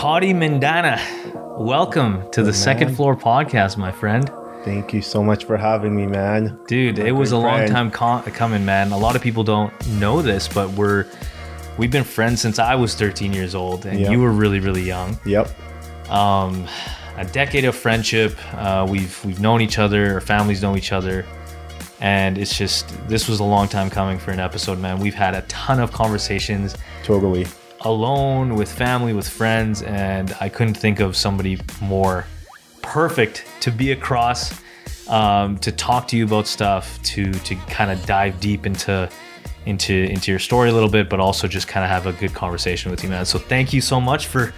Taty Mindana, welcome to the Second Floor Podcast, my friend. Thank you so much for having me, man. Dude, it was a good long time co- coming, man. A lot of people don't know this, but we're we've been friends since I was 13 years old, and Yeah. you were really, really young. Yep. Um, a decade of friendship. Uh, we've we've known each other. Our families know each other, and it's just this was a long time coming for an episode, man. We've had a ton of conversations Totally. Alone, with family, with friends, and I couldn't think of somebody more perfect to be across, um, to talk to you about stuff, to to kind of dive deep into into into your story a little bit, but also just kind of have a good conversation with you, man. So thank you so much for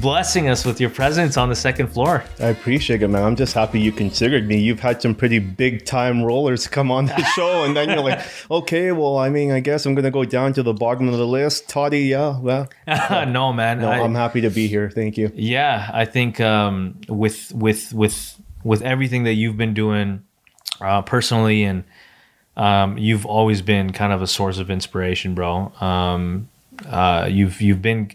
blessing us with your presence on the second floor. I appreciate it, man. I'm just happy you considered me. You've had some pretty big time rollers come on the show, and then you're like, okay, well, I mean, I guess I'm gonna go down to the bottom of the list. Taty, yeah, well, no, man. no, I- I'm happy to be here. Thank you. Yeah, I think um, with with with with everything that you've been doing uh, personally, and um, you've always been kind of a source of inspiration, bro. Um, uh, you've you've been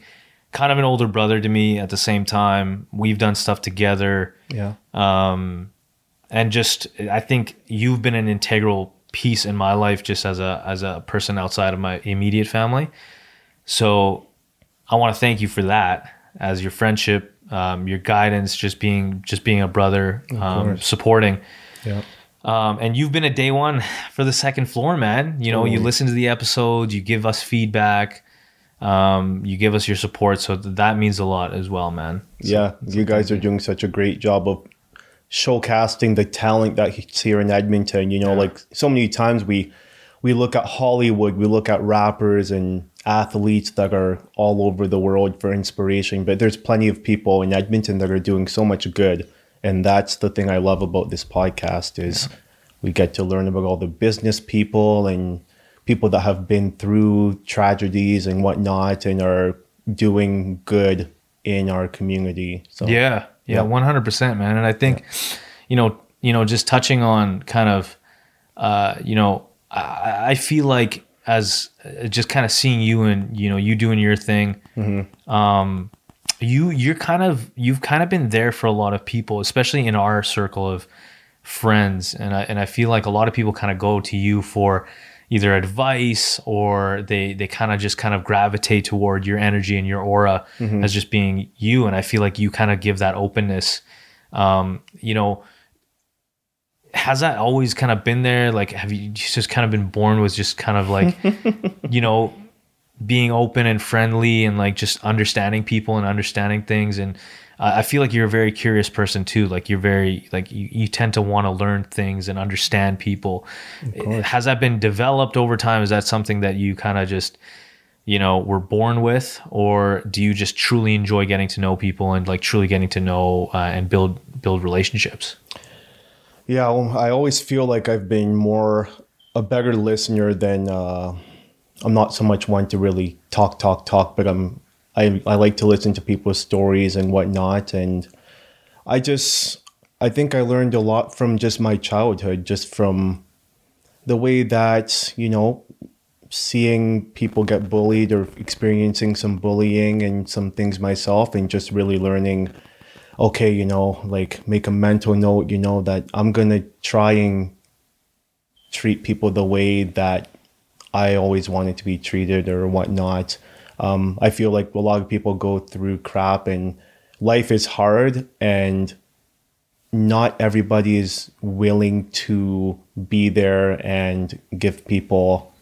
kind of an older brother to me. At the same time, we've done stuff together, Yeah. um, and just I think you've been an integral piece in my life, just as a as a person outside of my immediate family. So I want to thank you for that, as your friendship, um, your guidance, just being just being a brother, um, supporting. Yeah. Um, and you've been a day one for the second floor, man. You know, you listen to the episodes, you give us feedback, um, you give us your support, so th- that means a lot as well, man. yeah. You guys are doing such a great job of showcasing the talent that's here in Edmonton. You know, like so many times we we look at Hollywood, we look at rappers and athletes that are all over the world for inspiration, but there's plenty of people in Edmonton that are doing so much good. And that's the thing I love about this podcast is we get to learn about all the business people and people that have been through tragedies and whatnot and are doing good in our community. So Yeah, yeah, Yeah. one hundred percent, man. And I think, you know, you know, just touching on kind of, uh, you know, I, I feel like as uh, just kind of seeing you and you know you doing your thing, um, you you're kind of you've kind of been there for a lot of people, especially in our circle of friends, and I and I feel like a lot of people kind of go to you for either advice or they they kind of just kind of gravitate toward your energy and your aura as just being you. And i feel like you kind of give that openness. Um you know has that always kind of been there? Like have you just kind of been born with just kind of like you know being open and friendly and like just understanding people and understanding things and uh, i feel like you're a very curious person too like you're very like you, you tend to want to learn things and understand people. Has that been developed over time? Is that something that you kind of just you know were born with? Or do you just truly enjoy getting to know people and like truly getting to know uh, and build build relationships? Yeah, well, I always feel like I've been more a better listener than uh, I'm not so much one to really talk, talk, talk, but I'm I I like to listen to people's stories and whatnot, and I just I think I learned a lot from just my childhood, just from the way that you know seeing people get bullied or experiencing some bullying and some things myself, and just really learning okay, you know, like make a mental note, you know, that I'm gonna try and treat people the way that I always wanted to be treated or whatnot. Um, I feel like a lot of people go through crap and life is hard and not everybody is willing to be there and give people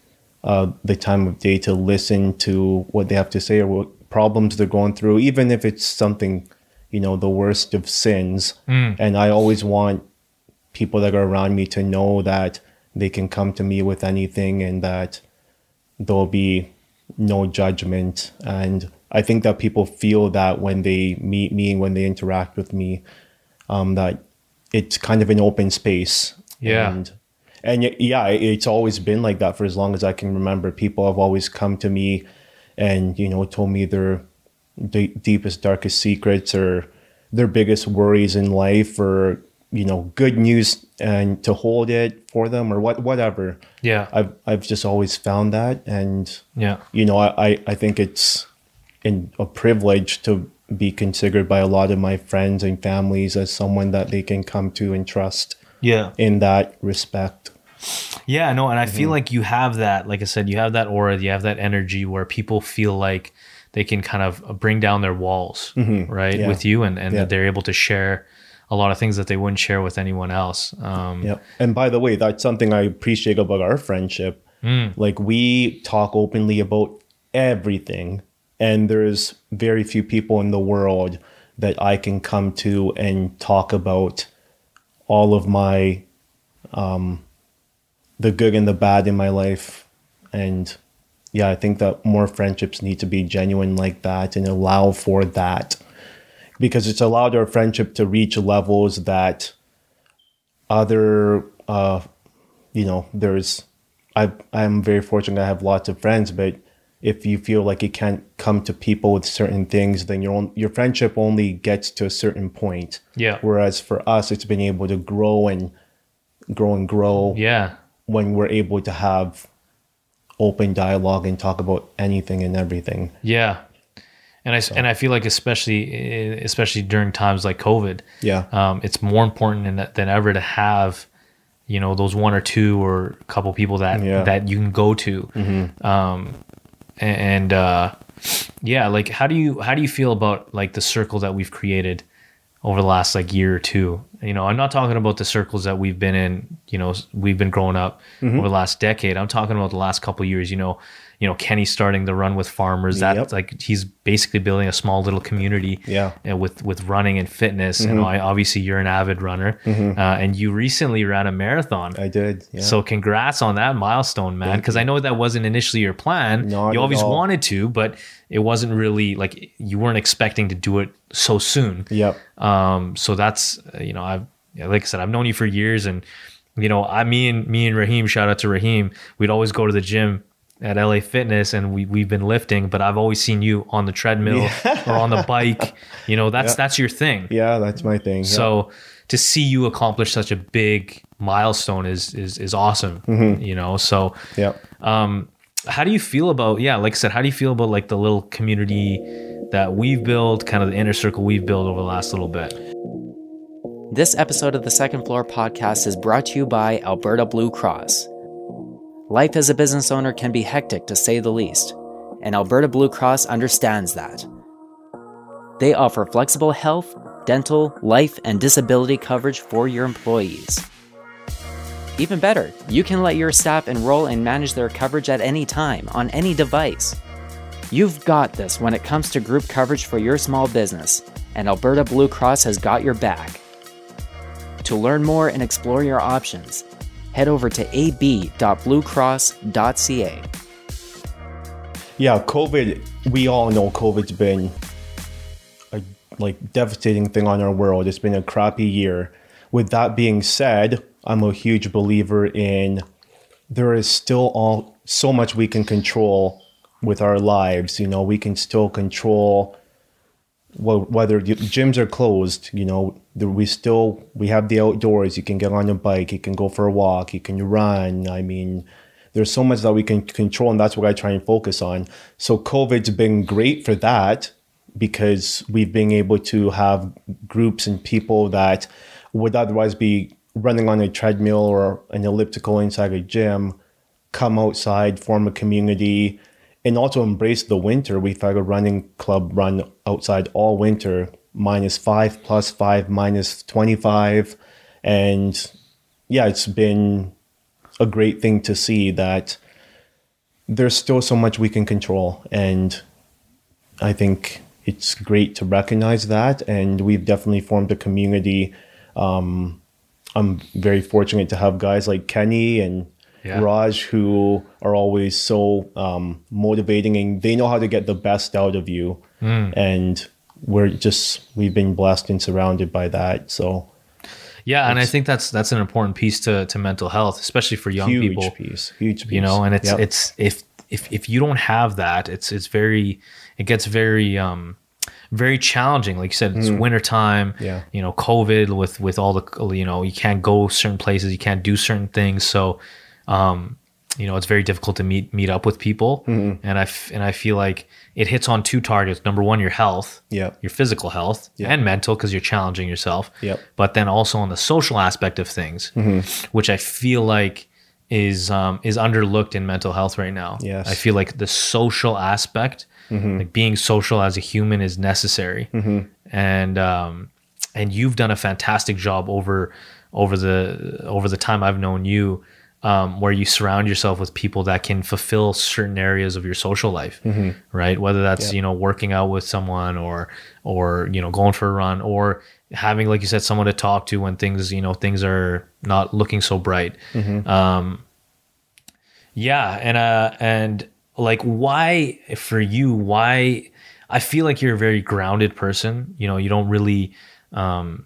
uh, the time of day to listen to what they have to say or what problems they're going through, even if it's something, you know, the worst of sins. And I always want people that are around me to know that they can come to me with anything and that there'll be no judgment. And I think that people feel that when they meet me, when they interact with me, um, that it's kind of an open space. Yeah. And, and yeah, it's always been like that for as long as I can remember. People have always come to me and, you know, told me their d- deepest, darkest secrets or their biggest worries in life or, you know, good news and to hold it for them or what, whatever. yeah I've, I've just always found that. And, yeah you know, I, I- think it's in a privilege to be considered by a lot of my friends and families as someone that they can come to and trust Yeah. in that respect. Yeah, no, and I Mm-hmm. feel like you have that, like I said, you have that aura, you have that energy where people feel like they can kind of bring down their walls, right, Mm-hmm. Yeah. with you, and and Yeah. that they're able to share a lot of things that they wouldn't share with anyone else. Um, Yeah. And by the way, that's something I appreciate about our friendship. Like we talk openly about everything, and there's very few people in the world that I can come to and talk about all of my um the good and the bad in my life and yeah, I think that more friendships need to be genuine like that and allow for that because it's allowed our friendship to reach levels that other uh you know there's i i'm very fortunate i have lots of friends but if you feel like you can't come to people with certain things then your own your friendship only gets to a certain point. Yeah. whereas for us it's been able to grow and grow and grow yeah, when we're able to have open dialogue and talk about anything and everything. Yeah, and I and I feel like especially eh, especially during times like COVID, yeah. um, it's more important than, than ever to have you know those one or two or a couple people that Yeah. that you can go to. Um, and uh, yeah like how do you how do you feel about like the circle that we've created over the last like year or two? You know i'm not talking about the circles that we've been in you know we've been growing up Mm-hmm. over the last decade. I'm talking about the last couple of years you know you know kenny starting the run with farmers that Yep. like he's basically building a small little community Yeah. uh, with with running and fitness Mm-hmm. and I, obviously you're an avid runner uh, and you recently ran a marathon i did yeah so congrats on that milestone, man. Because I know that wasn't initially your plan. Not you always wanted to, but it wasn't really like you weren't expecting to do it so soon. yep Um, so that's uh, you know, I've like I said, I've known you for years, and you know, I me and me and Raheem, shout out to Raheem, we'd always go to the gym at LA Fitness, and we we've been lifting, but I've always seen you on the treadmill or on the bike. You know, that's that's your thing. yeah that's my thing yeah. So to see you accomplish such a big milestone is is is awesome. Mm-hmm. You know, so yep um, how do you feel about yeah, like I said, how do you feel about like the little community that we've built, kind of the inner circle we've built over the last little bit? This episode of the Second Floor podcast is brought to you by Alberta Blue Cross. Life as a business owner can be hectic to say the least, and Alberta Blue Cross understands that. They offer flexible health, dental, life, and disability coverage for your employees. Even better, you can let your staff enroll and manage their coverage at any time on any device. You've got this when it comes to group coverage for your small business, and Alberta Blue Cross has got your back. To learn more and explore your options, head over to ab.bluecross.ca. yeah covid we all know covid's been a like devastating thing on our world. It's been a crappy year. With that being said i'm a huge believer in there is still all so much we can control with our lives. You know we can still control well, whether the gyms are closed, you know, we still we have the outdoors. You can get on your bike, you can go for a walk, you can run. I mean, there's so much that we can control, and that's what I try and focus on. So COVID's been great for that because we've been able to have groups and people that would otherwise be running on a treadmill or an elliptical inside a gym come outside, form a community, and also embrace the winter. We've had a running club run outside all winter, minus five, plus five, minus 25. And yeah, it's been a great thing to see that there's still so much we can control. And I think it's great to recognize that. And we've definitely formed a community. Um, I'm very fortunate to have guys like Kenny and Yeah. Raj who are always so um, motivating and they know how to get the best out of you. And we're just, we've been blessed and surrounded by that. So Yeah, and I think that's that's an important piece to to mental health, especially for young huge people. piece, huge piece. you know and it's Yep. it's if if if you don't have that it's it's very it gets very um very challenging like you said it's winter time Mm. Yeah. you know covid with with all the you know you can't go certain places you can't do certain things so um you know it's very difficult to meet meet up with people, Mm-hmm. and I f- and I feel like it hits on two targets. Number one, your health, Yeah. your physical health Yeah. and mental because you're challenging yourself. Yep. But then also on the social aspect of things, Mm-hmm. which I feel like is um, is underlooked in mental health right now. Yes. Mm-hmm. I feel like the social aspect, like being social as a human, is necessary, and um, and you've done a fantastic job over over the over the time I've known you. Um, where you surround yourself with people that can fulfill certain areas of your social life, right? Whether that's you know working out with someone or or you know going for a run or having like you said someone to talk to when things you know things are not looking so bright. Um, yeah, and uh, and like why for you? Why I feel like you're a very grounded person. You know, you don't really. Um,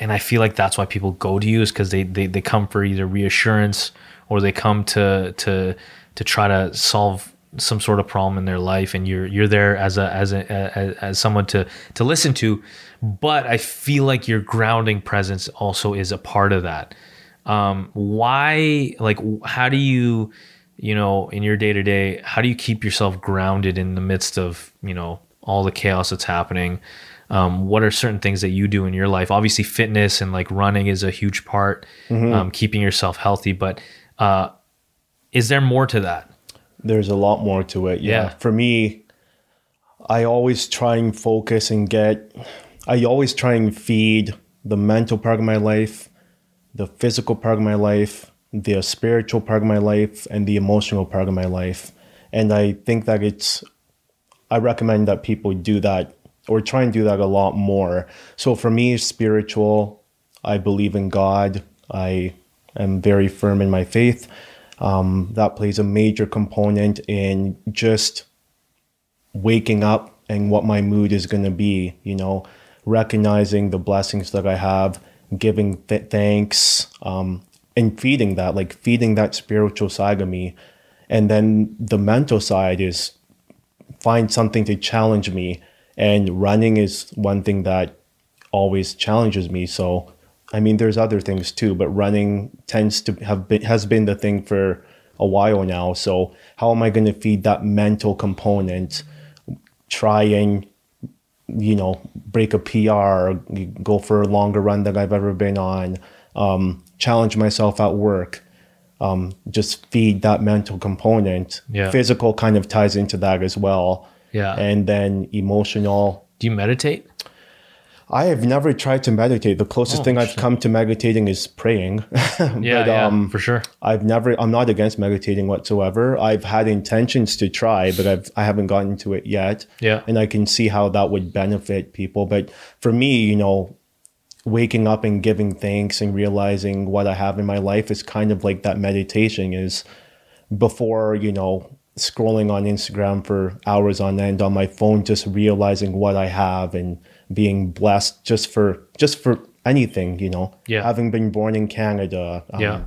and I feel like that's why people go to you is because they, they they come for either reassurance or they come to to to try to solve some sort of problem in their life, and you're you're there as a as a as, as someone to to listen to. But I feel like your grounding presence also is a part of that. Um, why like how do you you know in your day to day how do you keep yourself grounded in the midst of you know all the chaos that's happening? Um, what are certain things that you do in your life obviously fitness and like running is a huge part um, keeping yourself healthy but uh, is there more to that There's a lot more to it. Yeah. Yeah. For me, I always try and focus and get, I always try and feed the mental part of my life, the physical part of my life, the spiritual part of my life, and the emotional part of my life. And I think that it's, I recommend that people do that or try and do that a lot more. So for me, spiritual, I believe in God. I am very firm in my faith. Um, that plays a major component in just waking up and what my mood is going to be, you know, recognizing the blessings that I have, giving th- thanks, um, and feeding that, like feeding that spiritual side of me. And then the mental side is find something to challenge me. And running is one thing that always challenges me. So, I mean, there's other things too, but running tends to have been has been the thing for a while now. So, how am I going to feed that mental component? Try and you know break a PR, go for a longer run than I've ever been on. Um, challenge myself at work. Um, just feed that mental component. Yeah. Physical kind of ties into that as well. Yeah. And then emotional. do you meditate I have never tried to meditate. The closest Oh, thing I've come to meditating is praying. yeah but yeah um, for sure I've never. I'm not against meditating whatsoever. I've had intentions to try, but I've I haven't gotten to it yet. Yeah. and I can see how that would benefit people. But for me, you know, waking up and giving thanks and realizing what I have in my life is kind of like that meditation is before you know scrolling on Instagram for hours on end on my phone, just realizing what I have and being blessed just for just for anything, you know. Yeah. Having been born in Canada. um, Yeah.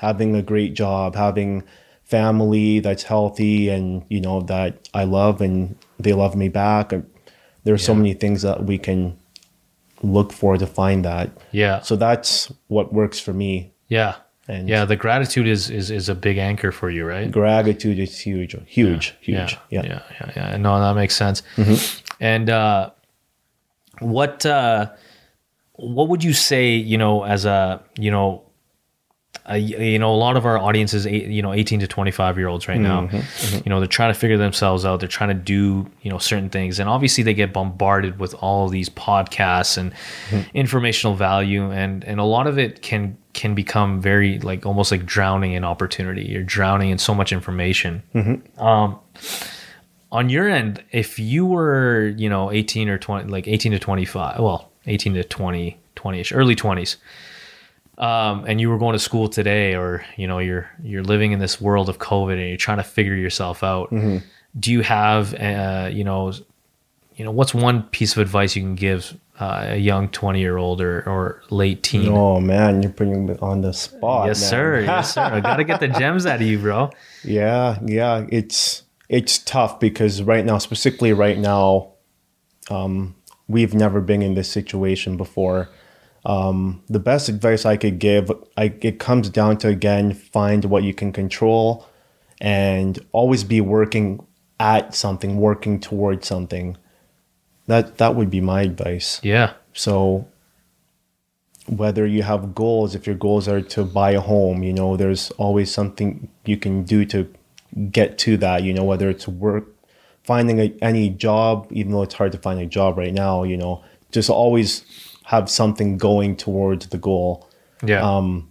Having a great job, having family that's healthy and you know that I love and they love me back. And There's so many things that we can look for to find that. yeah So that's what works for me. yeah And- yeah the gratitude is, is is a big anchor for you right Gratitude is huge, huge, huge. Yeah, Yeah. Mm-hmm. yeah, yeah, yeah. No, that makes sense. And uh, what uh, what would you say? You know, as a you know, a, you know, a lot of our audience is you know eighteen to twenty five year olds right now. Mm-hmm. You know, they're trying to figure themselves out. They're trying to do you know certain things, and obviously they get bombarded with all of these podcasts and Mm-hmm. informational value, and and a lot of it can can become very like almost like drowning in opportunity. You're drowning in so much information on your end, if you were, you know, 18 or 20, like 18 to 25, well, 18 to 20, 20 ish, early 20s, um, and you were going to school today, or, you know, you're, you're living in this world of COVID and you're trying to figure yourself out. Do you have, uh, you know, you know, what's one piece of advice you can give uh, a young 20 year old or, or late teen? Oh man, you're putting me on the spot. yes, man. sir. Yes, sir. I got to get the gems out of you, bro. Yeah, yeah, it's it's tough because right now, specifically right now, um, we've never been in this situation before. Um, the best advice I could give, I, it comes down to again, find what you can control and always be working at something, working towards something. That that would be my advice. Yeah. So whether you have goals, if your goals are to buy a home, you know, there's always something you can do to get to that, you know, whether it's work, finding a, any job, even though it's hard to find a job right now, you know, just always have something going towards the goal. Yeah. Um,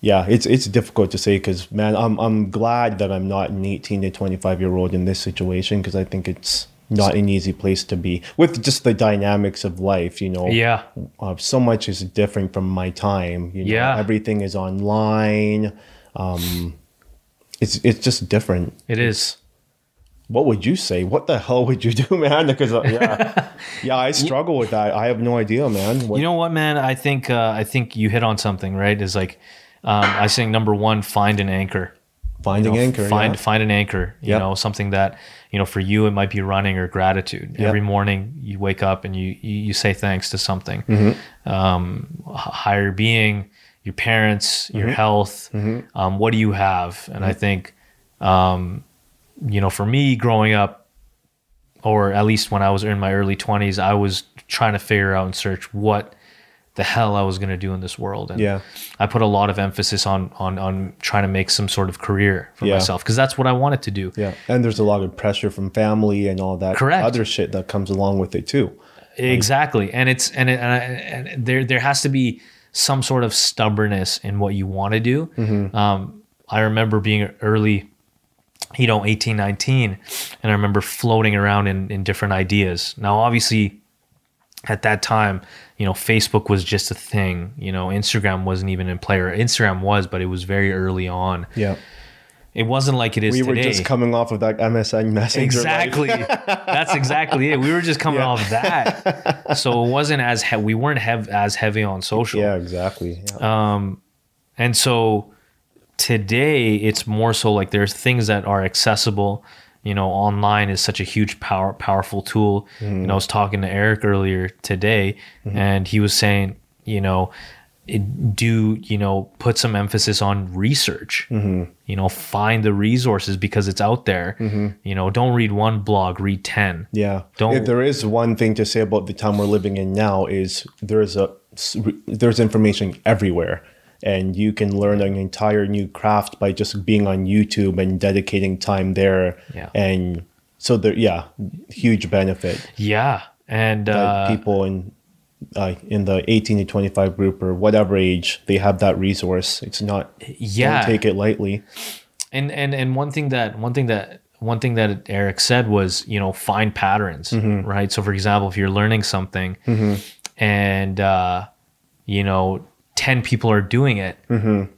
yeah, it's it's difficult to say because man, I'm I'm glad that I'm not an 18 to 25 year old in this situation because I think it's not an easy place to be with just the dynamics of life. You know, yeah. uh, so much is different from my time. You know, Yeah. everything is online. Um, it's it's just different. It is. What would you say? What the hell would you do, man? Because uh, yeah, yeah, I struggle with that. I have no idea, man. What, You know what, man? I think uh, I think you hit on something, right? Is like um, I think number one, find an anchor. finding You know, anchor. Find yeah. find an anchor. You Yep. know, something that you know for you it might be running or gratitude. Yep. Every morning you wake up and you you, you say thanks to something. Mm-hmm. Um, higher being, your parents, your Mm-hmm. health. Um, what do you have? And I think, um, you know, for me growing up, or at least when I was in my early twenties, I was trying to figure out and search what the hell I was going to do in this world. And Yeah. I put a lot of emphasis on on on trying to make some sort of career for Yeah. myself because that's what I wanted to do. Yeah, and there's a lot of pressure from family and all that Correct. other shit that comes along with it too. Exactly, and it's and it, and, I, and there there has to be some sort of stubbornness in what you want to do. Mm-hmm. Um, I remember being early, you know, 18, 19, and I remember floating around in in different ideas. Now, obviously, at that time, you know, Facebook was just a thing. You know, Instagram wasn't even in play. Or Instagram was, but it was very early on. Yeah, It wasn't like it is today. we today. were just coming off of that MSN Messenger. Exactly. That's exactly it. We were just coming off that, so it wasn't as he- we weren't hev- as heavy on social. Yeah, exactly. Yeah. Um, and so today it's more so like there's things that are accessible. You know, online is such a huge power powerful tool. And I was talking to Eric earlier today, mm-hmm. and he was saying, you know, it, do you know put some emphasis on research. Mm-hmm. You know find the resources because it's out there. Mm-hmm. You know don't read one blog read 10 Yeah. Don't- If there is one thing to say about the time we're living in now is there's a there's information everywhere and you can learn an entire new craft by just being on YouTube and dedicating time there. Yeah. And so there yeah, huge benefit. yeah and uh, people in uh, in the 18 to 25 group or whatever age they have that resource. It's not yeah don't take it lightly. and and and one thing that one thing that one thing that Eric said was you know find patterns Mm-hmm. right so for example if you're learning something and uh you know 10 people are doing it Mm-hmm.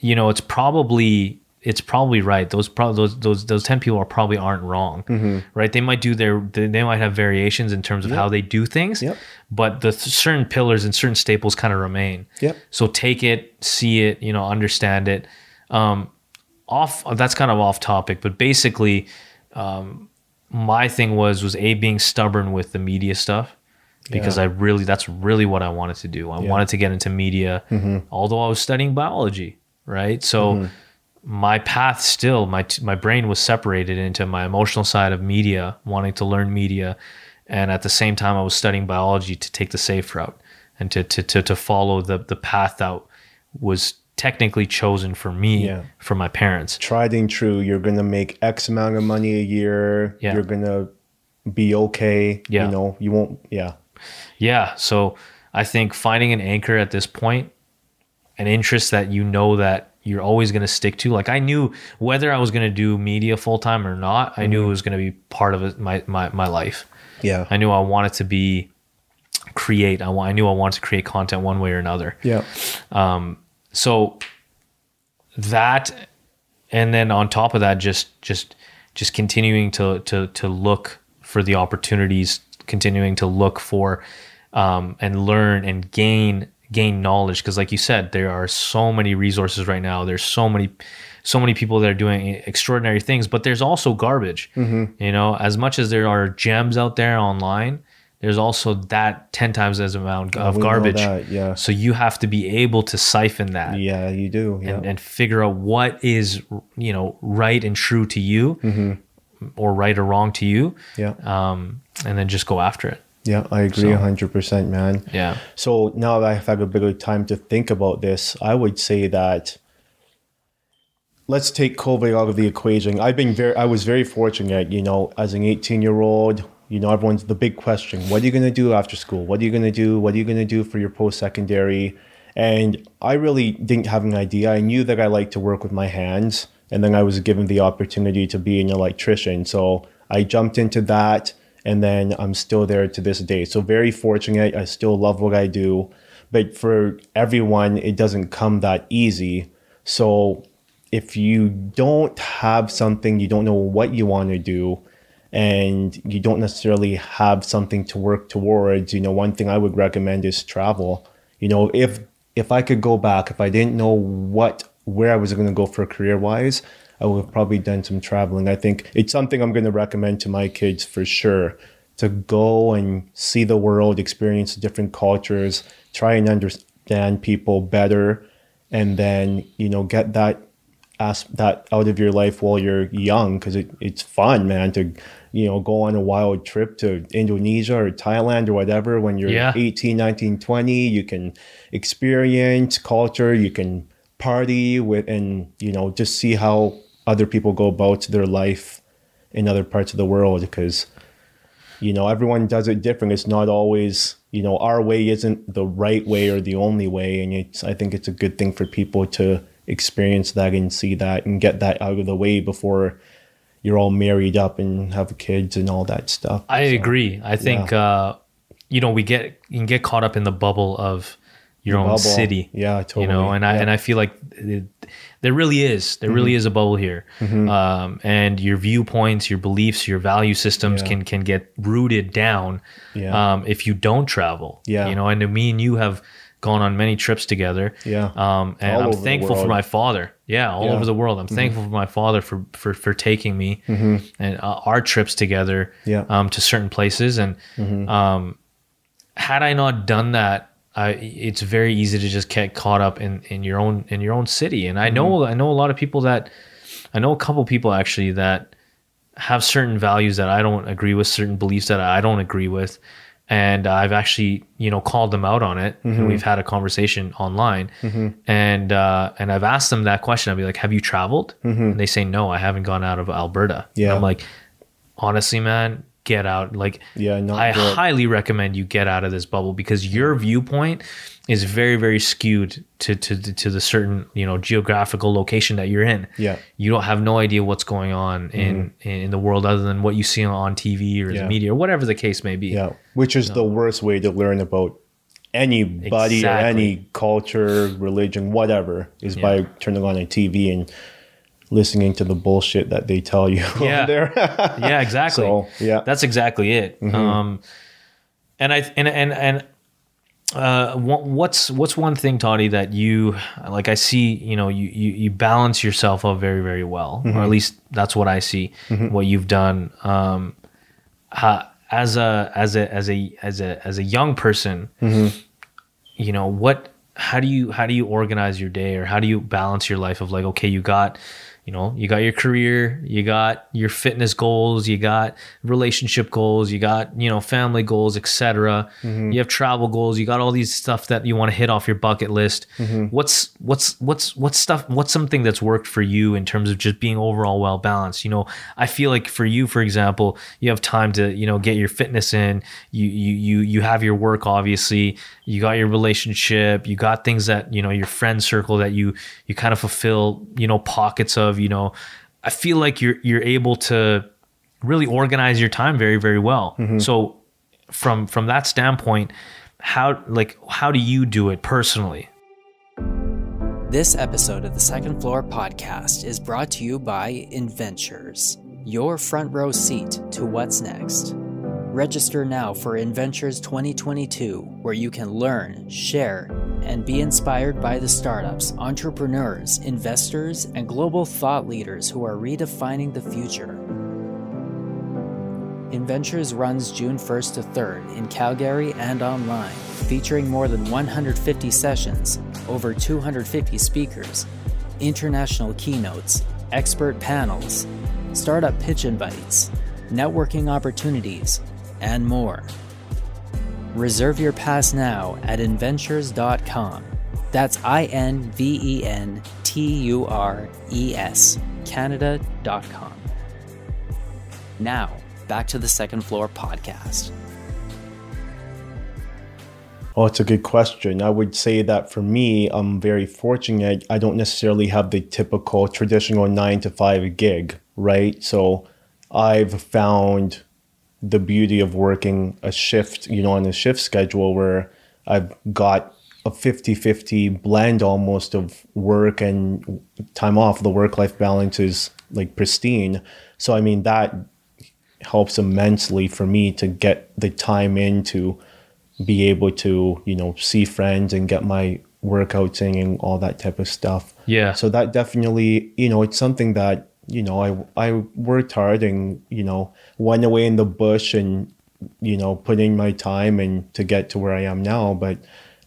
you know it's probably it's probably right those pro- those those those 10 people are probably aren't wrong Mm-hmm. right they might do their they, might have variations in terms of how they do things Yep. but the th- certain pillars and certain staples kind of remain Yep. so take it, see it, you know, understand it. Um, off that's kind of off topic, but basically, um, my thing was was a being stubborn with the media stuff because Yeah. I really that's really what I wanted to do. I wanted to get into media, mm-hmm. although I was studying biology, right? So. Mm-hmm. My path still, my t- my brain was separated into my emotional side of media, wanting to learn media, and at the same time, I was studying biology to take the safe route and to to to, to follow the the path that was technically chosen for me Yeah. from my parents. Tried and true. You're gonna make X amount of money a year. Yeah. You're gonna be okay. Yeah. You know, you won't. Yeah. Yeah, so I think finding an anchor at this point, an interest that you know that you're always going to stick to. Like I knew whether I was going to do media full time or not, I knew it was going to be part of it, my my my life. Yeah. I knew I wanted to be create. I, I knew I wanted to create content one way or another. Yeah. Um, so that and then on top of that just just just continuing to to to look for the opportunities continuing to look for um, and learn and gain gain knowledge because like you said there are so many resources right now there's so many so many people that are doing extraordinary things but there's also garbage you know as much as there are gems out there online there's also that 10 times as amount of we garbage that, yeah. so you have to be able to siphon that Yeah, you do. Yeah. and, and figure out what is you know right and true to you or right or wrong to you yeah. um, and then just go after it Yeah, I agree a hundred percent, man. yeah So now that I've had a bit of time to think about this, I would say that let's take COVID out of the equation. I've been very, I was very fortunate, you know, as an 18 year old, you know, everyone's the big question what are you going to do after school? What are you going to do? What are you going to do for your post secondary? And I really didn't have an idea. I knew that I liked to work with my hands. And then I was given the opportunity to be an electrician. So I jumped into that. And then I'm still there to this day. So very fortunate. I still love what I do. But for everyone, it doesn't come that easy. So if you don't have something, you don't know what you want to do, and you don't necessarily have something to work towards, you know, one thing I would recommend is travel. You know, if if I could go back, if I didn't know what where I was going to go for career wise, I would have probably done some traveling. I think it's something I'm going to recommend to my kids for sure to go and see the world, experience different cultures, try and understand people better, and then you know get that ask that out of your life while you're young because it, it's fun man to you know go on a wild trip to indonesia or thailand or whatever when you're Yeah. 18 19 20 you can experience culture you can party with and you know just see how other people go about their life in other parts of the world because you know everyone does it different it's not always you know our way isn't the right way or the only way and it's i think it's a good thing for people to experience that and see that and get that out of the way before you're all married up and have kids and all that stuff I So, agree. I think uh, you know we get you can get caught up in the bubble of your own bubble. city. Yeah, totally. You know, and I and I feel like it, there really is there really Mm-hmm. is a bubble here, um, and your viewpoints, your beliefs, your value systems Yeah. can can get rooted down Yeah. um, if you don't travel. Yeah. you know, and me and you have gone on many trips together. Yeah. um, and All I'm thankful for my father. Yeah, all Yeah. Mm-hmm. over the world. I'm thankful for my father for for for taking me and uh, our trips together Yeah. Mm-hmm. um, to certain places. And um, had I not done that, I, it's very easy to just get caught up in, in your own in your own city. And I know Mm-hmm. I know a lot of people that I know a couple people actually that have certain values that I don't agree with, certain beliefs that I don't agree with. And I've actually, you know, called them out on it, Mm-hmm. and we've had a conversation online. And uh, and I've asked them that question. I'd be like, "Have you traveled?" And they say, "No, I haven't gone out of Alberta." And Mm-hmm. Yeah. I'm like, honestly, man, get out. Like, Yeah, I good. highly recommend you get out of this bubble because your viewpoint is very, very skewed to to to the certain you know geographical location that you're in. Yeah. Mm-hmm. you don't have no idea what's going on in in the world other than what you see on TV or the media or whatever the case may be. yeah which is the worst way to learn about anybody or any culture religion whatever is by turning on a tv and listening to the bullshit that they tell you Yeah. there yeah, exactly. So, yeah. Mm-hmm. that's exactly it. Um, and I and and and uh, what's what's one thing, Taty, that you like? I see, you know, you you, you balance yourself up very very well, Mm-hmm. or at least that's what I see. What you've done um, ha- as a as a as a as a as a young person, Mm-hmm. you know what how do you how do you organize your day or how do you balance your life of like okay you got you know you got your career you got your fitness goals you got relationship goals you got you know family goals etc Mm-hmm. you have travel goals you got all these stuff that you want to hit off your bucket list. Mm-hmm. what's what's what's what's stuff what's something that's worked for you in terms of just being overall well balanced? You know i feel like for you for example you have time to you know get your fitness in. You you you you have your work obviously. You got your relationship. You got things that you know your friend circle that you you kind of fulfill you know pockets of you know i feel like you're you're able to really organize your time very very well. Mm-hmm. So from from that standpoint how like how do you do it personally? This episode of the Second Floor podcast is brought to you by Inventures, your front row seat to what's next. Register now for Inventures 2022, where you can learn, share, and be inspired by the startups, entrepreneurs, investors, and global thought leaders who are redefining the future. InVentures runs June 1st to 3rd in Calgary and online, featuring more than 150 sessions, over 250 speakers, international keynotes, expert panels, startup pitch invites, networking opportunities, and more. Reserve your pass now at inventures.com. That's I N V E N T U R E S, Canada.com. Now, back to the second floor podcast. Oh, it's a good question. I would say that for me, I'm very fortunate. I don't necessarily have the typical traditional nine to five gig, right? So I've found the beauty of working a shift, you know, on a shift schedule where I've got a 50 50 blend almost of work and time off. The work life balance is like pristine. So, I mean, that helps immensely for me to get the time in to be able to you know see friends and get my workouts in and all that type of stuff Yeah. so that definitely you know it's something that you know i i worked hard and you know went away in the bush and you know put in my time and to get to where i am now. But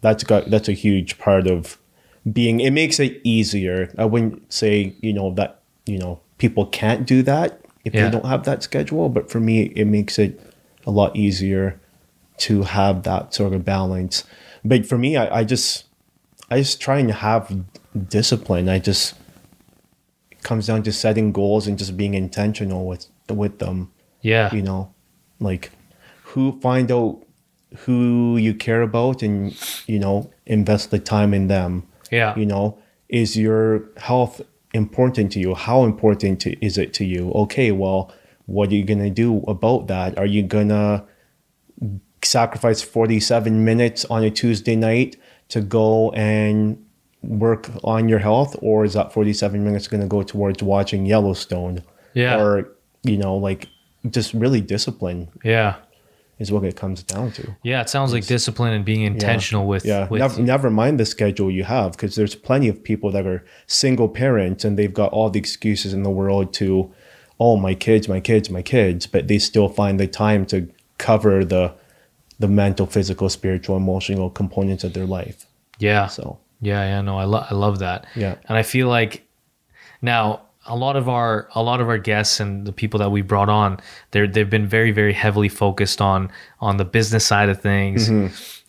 that's got that's a huge part of being it makes it easier. I wouldn't say you know that you know people can't do that if Yeah. they don't have that schedule. But for me it makes it a lot easier to have that sort of balance. But for me i, I just i just try and have discipline. I just comes down to setting goals and just being intentional with with them. Yeah. you know like who find out who you care about and you know invest the time in them. Yeah. you know is your health important to you? How important to, is it to you? Okay well what are you gonna do about that? Are you gonna sacrifice 47 minutes on a tuesday night to go and work on your health or is that 47 minutes going to go towards watching yellowstone Yeah. or you know like just really discipline yeah. is what it comes down to Yeah. It sounds like discipline and being intentional with, yeah with never, never mind the schedule you have because there's plenty of people that are single parents and they've got all the excuses in the world to oh my kids my kids my kids but they still find the time to cover the the mental physical spiritual emotional components of their life yeah. so Yeah, yeah, no, I love I love that. Yeah. and I feel like now a lot of our a lot of our guests and the people that we brought on, they're they've been very very heavily focused on on the business side of things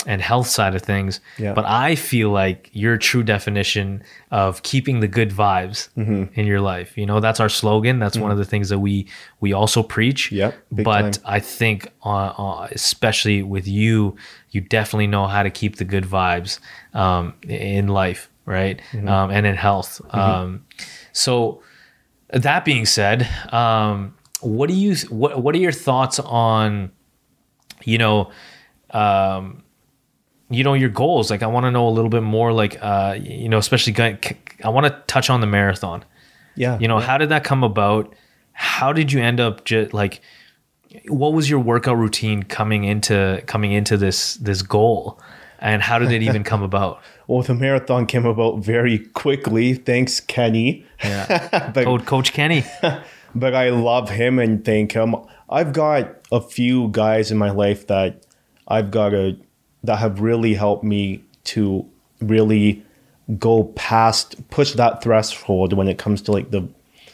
and health side of things. Mm-hmm. Yeah. But I feel like your true definition of keeping the good vibes Mm-hmm. in your life. You know, that's our slogan. That's one of the things that we we also preach. Yep, but time. I think, uh, uh, especially with you, you definitely know how to keep the good vibes um, in life, right? Mm-hmm. Um, and in health. Um, so, that being said, um, what do you what What are your thoughts on, you know, um, you know your goals? Like, I want to know a little bit more. Like, uh, you know, especially I want to touch on the marathon yeah you know how did that come about how did you end up just like what was your workout routine coming into coming into this this goal and how did it even come about well the marathon came about very quickly thanks kenny yeah but coach, coach kenny but I love him and thank him. I've got a few guys in my life that I've got a that have really helped me to really go past push that threshold when it comes to like the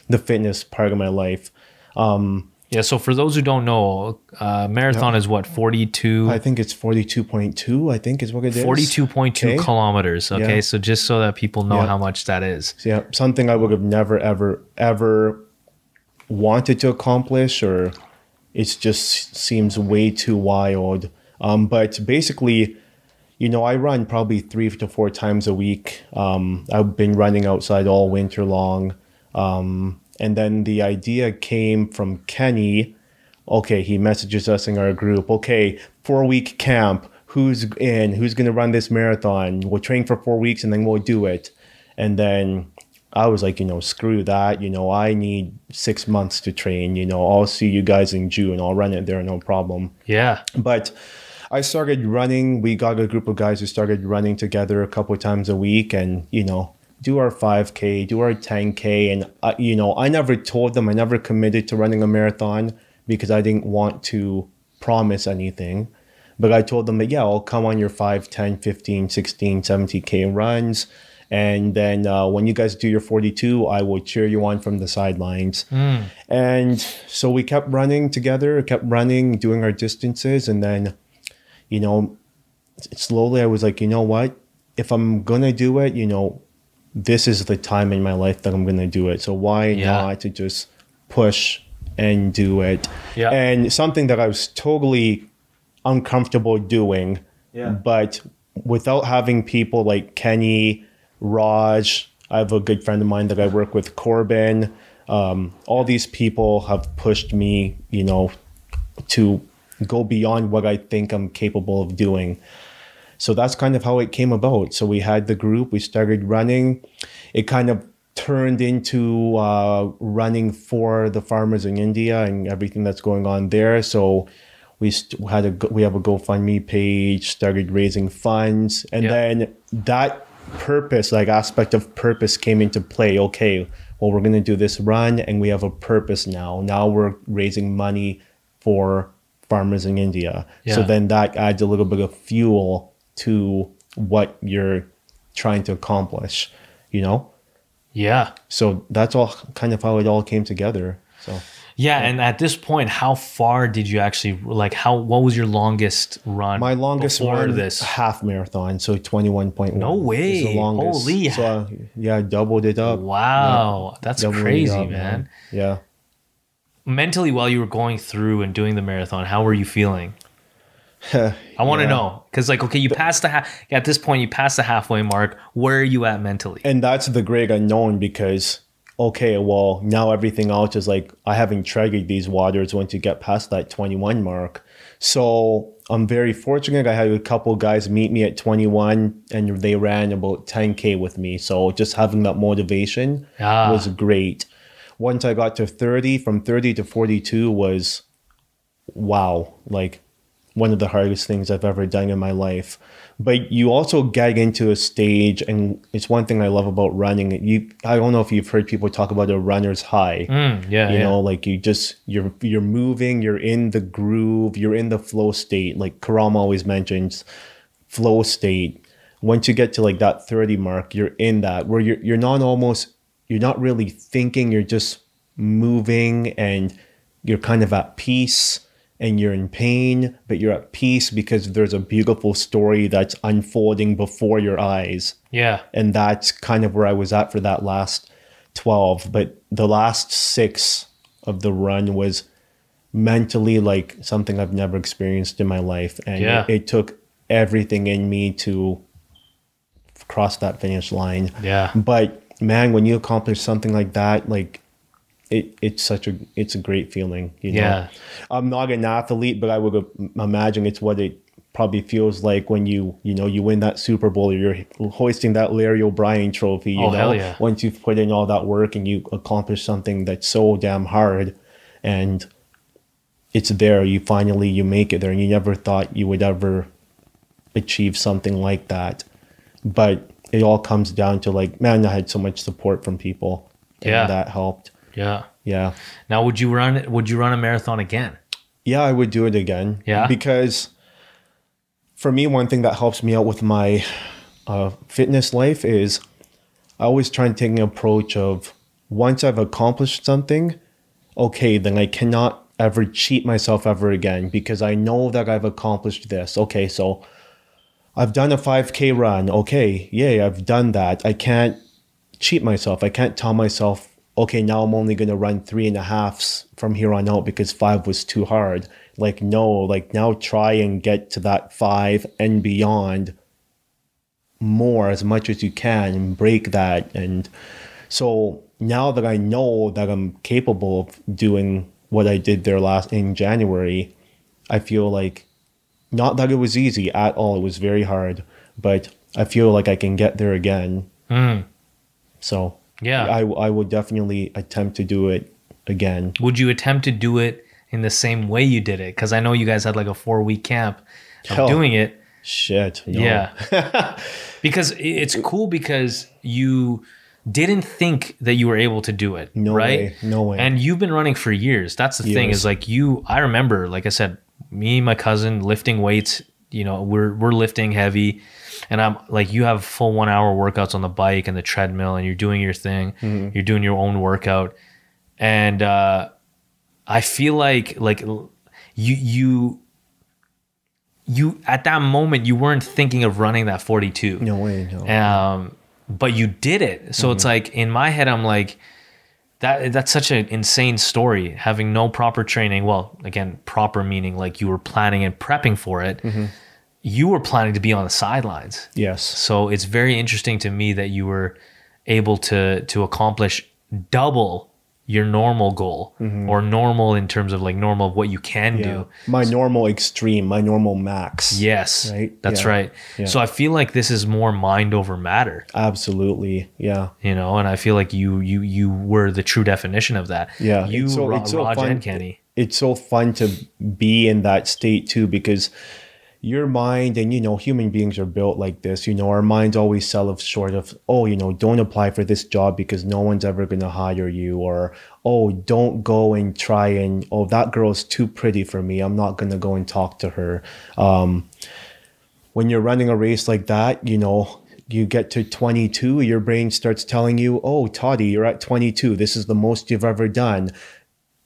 the fitness part of my life. Um, yeah so for those who don't know uh, marathon is what 42 I think it's 42.2, I think is what it is. 42.2 kilometers okay Yeah. so just so that people know Yeah. how much that is Yeah, something I would have never, ever, ever wanted to accomplish, or it just seems way too wild. Um, but basically, you know, I run probably three to four times a week. Um, I've been running outside all winter long. Um, and then the idea came from Kenny. Okay, he messages us in our group. Okay, four week camp. Who's in? Who's going to run this marathon? We'll train for four weeks and then we'll do it. And then I was like, you know, screw that. You know, I need six months to train. You know, I'll see you guys in June. I'll run it there, no problem. yeah But I started running. We got a group of guys who started running together a couple of times a week, and you know, do our 5K, do our 10K, and uh, you know, I never told them, I never committed to running a marathon. because I didn't want to promise anything. But I told them that, yeah, I'll come on your 5, 10, 15, 16, 17K runs. And then uh, when you guys do your 42, I will cheer you on from the sidelines. And so we kept running together, kept running, doing our distances. And then, you know, slowly I was like, you know what? If I'm going to do it, you know, this is the time in my life that I'm going to do it. So why Yeah. not to just push and do it? Yeah. And something that I was totally uncomfortable doing, Yeah. but without having people like Kenny, Raj, I have a good friend of mine that I work with, Corbin. Um, all these people have pushed me, you know, to go beyond what I think I'm capable of doing. So that's kind of how it came about. So we had the group, we started running. It kind of turned into uh, running for the farmers in India and everything that's going on there. So we st- had a we have a GoFundMe page, started raising funds, and Yeah. then that purpose, like aspect of purpose, came into play. Okay, well we're gonna do this run, and we have a purpose now. Now we're raising money for farmers in India. So then that adds a little bit of fuel to what you're trying to accomplish, you know? Yeah. So that's all kind of how it all came together. So Yeah, and at this point, how far did you actually like? How what was your longest run? my longest run this. half marathon, so 21.1. No is way. The longest. Holy So uh, yeah, I doubled it up. Wow, that's Doubled crazy, up, man. Yeah. Mentally, while you were going through and doing the marathon, how were you feeling? I want to Yeah. know because, like, okay, you passed the. At this point, you passed the halfway mark. Where are you at mentally? and that's the great unknown because okay well now everything else is like i haven't treaded these waters once you get past that 21 mark so i'm very fortunate i had a couple guys meet me at 21 and they ran about 10k with me so just having that motivation Ah. was great once i got to 30 from 30 to 42 was wow like one of the hardest things I've ever done in my life. But you also get into a stage, and it's one thing I love about running. You, I don't know if you've heard people talk about a runner's high. Mm, yeah, You yeah. know, like you just you're you're moving, you're in the groove, you're in the flow state. Like Karam always mentions, flow state. Once you get to like that 30 mark, you're in that where you're you're not almost you're not really thinking, you're just moving and you're kind of at peace and you're in pain, but you're at peace because there's a beautiful story that's unfolding before your eyes. Yeah, and that's kind of where I was at for that last 12 but the last 6 of the run was mentally like something I've never experienced in my life. And Yeah. it, it took everything in me to cross that finish line. Yeah, but man when you accomplish something like that like it it's such a it's a great feeling you know Yeah. i'm not an athlete but i would imagine it's what it probably feels like when you you know you win that super bowl or you're hoisting that larry o'brien trophy you Oh, know hell yeah. once you've put in all that work and you accomplish something that's so damn hard and it's there you finally you make it there and you never thought you would ever achieve something like that but it all comes down to like man i had so much support from people and Yeah. that helped yeah. yeah Now, would you run? Would you run a marathon again? yeah i would do it again Yeah? because for me one thing that helps me out with my uh, fitness life is i always try and take an approach of once i've accomplished something okay then i cannot ever cheat myself ever again because i know that i've accomplished this okay so I've done a 5K run. Okay, yay, I've done that. I can't cheat myself. I can't tell myself, okay, now I'm only going to run three and a halfs from here on out because five was too hard. Like, no, like now try and get to that five and beyond more as much as you can and break that. And so now that I know that I'm capable of doing what I did there last in January, I feel like not that it was easy at all. It was very hard, but I feel like I can get there again. Hmm. So Yeah. I I would definitely attempt to do it again. Would you attempt to do it in the same way you did it? Because I know you guys had like a four week camp of Hell. doing it. Shit. no. Yeah. because it's cool because you didn't think that you were able to do it. No right? way. No way. And you've been running for years. That's the thing is like you. I remember, like I said, me and my cousin lifting weights. You know, we're we're lifting heavy, and I'm like, you have full one hour workouts on the bike and the treadmill, and you're doing your thing. Mm-hmm. You're doing your own workout, and uh, I feel like like you you you at that moment you weren't thinking of running that 42 No way. No. um, but you did it. So it's like in my head, I'm like, that that's such an insane story. Having no proper training. Well, again, proper meaning like you were planning and prepping for it. You were planning to be on the sidelines. yes. So it's very interesting to me that you were able to to accomplish double your normal goal mm-hmm. or normal in terms of like normal of what you can Yeah. do. My normal extreme, my normal max. Yes, Right? that's Yeah. right. Yeah. So I feel like this is more mind over matter. Absolutely. Yeah. you know and i feel like you you you were the true definition of that Yeah, you it's so- Ra- it's so raj fun. and kenny It's so fun to be in that state too because your mind and you know human beings are built like this you know our minds always sell us short of oh you know don't apply for this job because no one's ever going to hire you or oh don't go and try and oh that girl's too pretty for me i'm not going to go and talk to her um, when you're running a race like that, you know, you get to 22, your brain starts telling you, oh, Taty, you're at 22. This is the most you've ever done.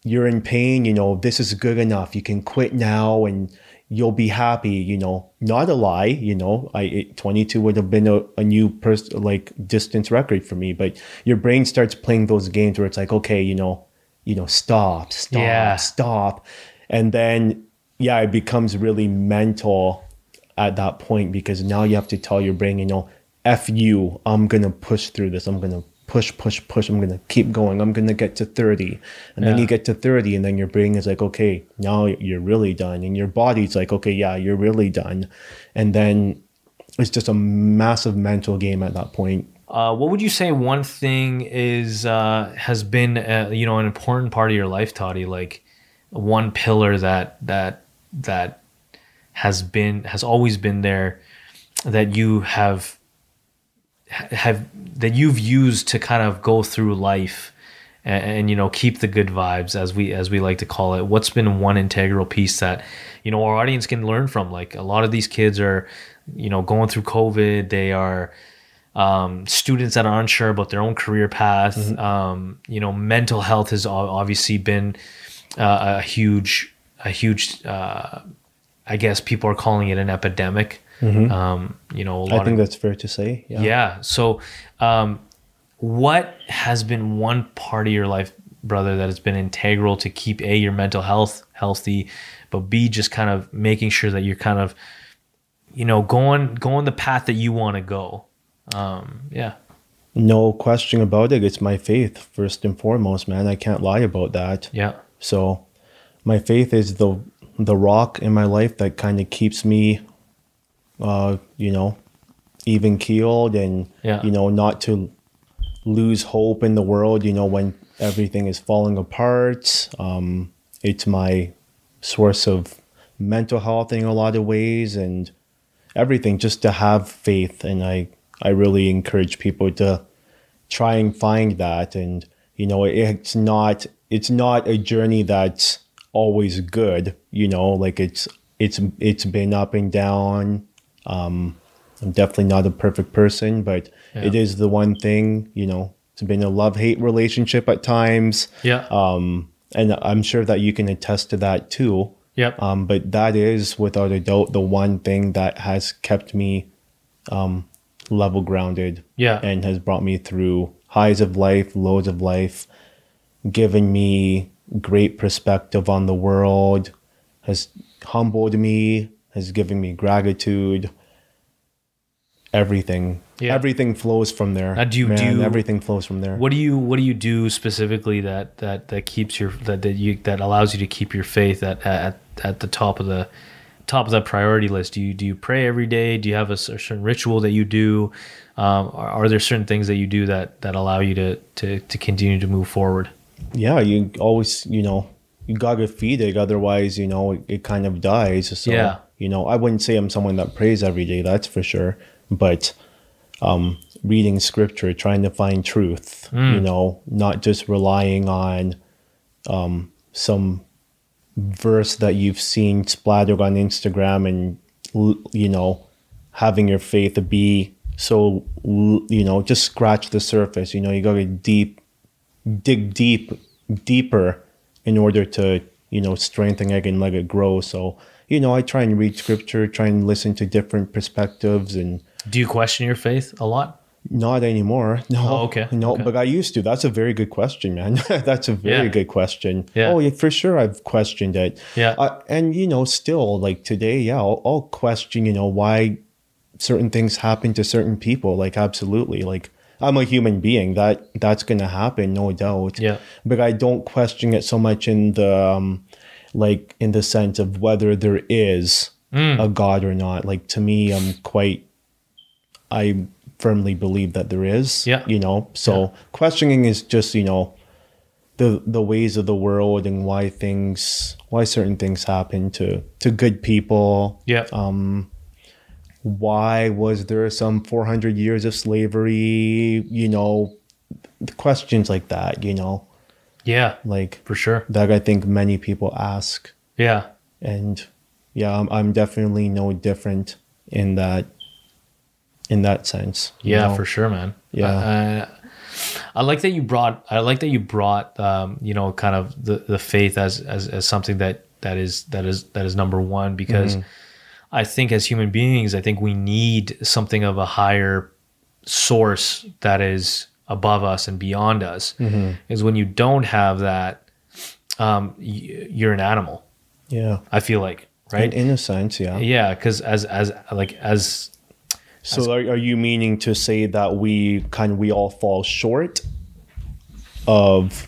You're in pain, you know, this is good enough. You can quit now and you'll be happy, you know. Not a lie, you know. I it, 22 would have been a, a new pers- like distance record for me, but your brain starts playing those games where it's like, okay, you know, you know, stop, stop, Yeah. stop. And then yeah, it becomes really mental at that point because now you have to tell your brain, you know, F you, I'm gonna push through this. I'm gonna push, push, push. I'm gonna keep going. I'm gonna get to 30. And then you get to 30, and then your brain is like, okay, now you're really done. And your body's like, okay, yeah, you're really done. And then it's just a massive mental game at that point. uh, what would you say one thing is uh, has been uh, you know an important part of your life Taty like one pillar that that that has been has always been there that you have have that you've used to kind of go through life and, and you know keep the good vibes as we as we like to call it. What's been one integral piece that you know our audience can learn from? Like a lot of these kids are you know going through covid. They are um, students that are unsure about their own career path. Um, you know mental health has obviously been uh, a huge a huge uh, i guess people are calling it an epidemic um, you know a lot I think of that's fair to say. Yeah. yeah. So, um, what has been one part of your life, brother, that has been integral to keep a your mental health healthy, but b just kind of making sure that you're kind of, you know, going going the path that you want to go. Um, yeah. No question about it. It's my faith, first and foremost, man. I can't lie about that. Yeah. So my faith is the the rock in my life that kind of keeps me uh you know even keeled and Yeah. you know not to lose hope in the world you know when everything is falling apart. Um it's my source of mental health in a lot of ways and everything just to have faith. And i i really encourage people to try and find that. And you know it's not it's not a journey that's always good you know like it's it's it's been up and down um i'm definitely not a perfect person but it Yeah. is the one thing you know it's been a love hate relationship at times Yeah. um and i'm sure that you can attest to that too yep. um, but that is without a doubt the one thing that has kept me um, level grounded Yeah. and has brought me through highs of life, lows of life, given me great perspective on the world, has humbled me, has given me gratitude. Everything, Yeah. everything flows from there. Now, do you- man, do everything flows from there. What do you What do you do specifically that that that keeps your that that you that allows you to keep your faith at at at the top of the top of the priority list? Do you do you pray every day? Do you have a, cer- certain ritual that you do? Um, are, are there certain things that you do that that allow you to to to continue to move forward? yeah, you always, you know, you gotta feed it. Otherwise, you know, it, it kind of dies. So, Yeah. You know, I wouldn't say I'm someone that prays every day. That's for sure. But um, reading scripture, trying to find truth. You know, not just relying on um, some verse that you've seen splattered on Instagram and you know having your faith be so you know just scratch the surface. You know, you got to deep dig deep deeper in order to you know strengthen it and let it grow. So you know, I try and read scripture, try and listen to different perspectives and. Do you question your faith a lot? Not anymore. No. Oh, okay. No, Okay. but I used to. That's a very good question, man. That's a very Yeah. good question. Yeah. Oh, yeah, for sure. I've questioned it. Yeah. Uh, and you know, still like today, yeah, I'll, I'll question. You know, why certain things happen to certain people. Like, absolutely. Like, I'm a human being. That that's gonna happen, no doubt. Yeah. But I don't question it so much in the um, like in the sense of whether there is Mm. a God or not. Like to me, I'm quite I firmly believe that there is. Yeah. You know, so questioning is just, you know, the the ways of the world and why things why certain things happen to to good people. Yeah. Um why was there some 400 years of slavery, you know, questions like that, you know, yeah. like For sure. that I think many people ask Yeah. and yeah, I'm, I'm definitely no different in that in that sense. you Yeah, know? for sure, man. Yeah. Uh, I like that you brought. I like that you brought. Um, you know, kind of the, the faith as, as as something that that is that is that is number one because I think as human beings, I think we need something of a higher source that is above us and beyond us. Is when you don't have that, um, you're an animal. Yeah. I feel like right. in a sense, yeah. yeah, because as as like as So are, are you meaning to say that we kind of we all fall short of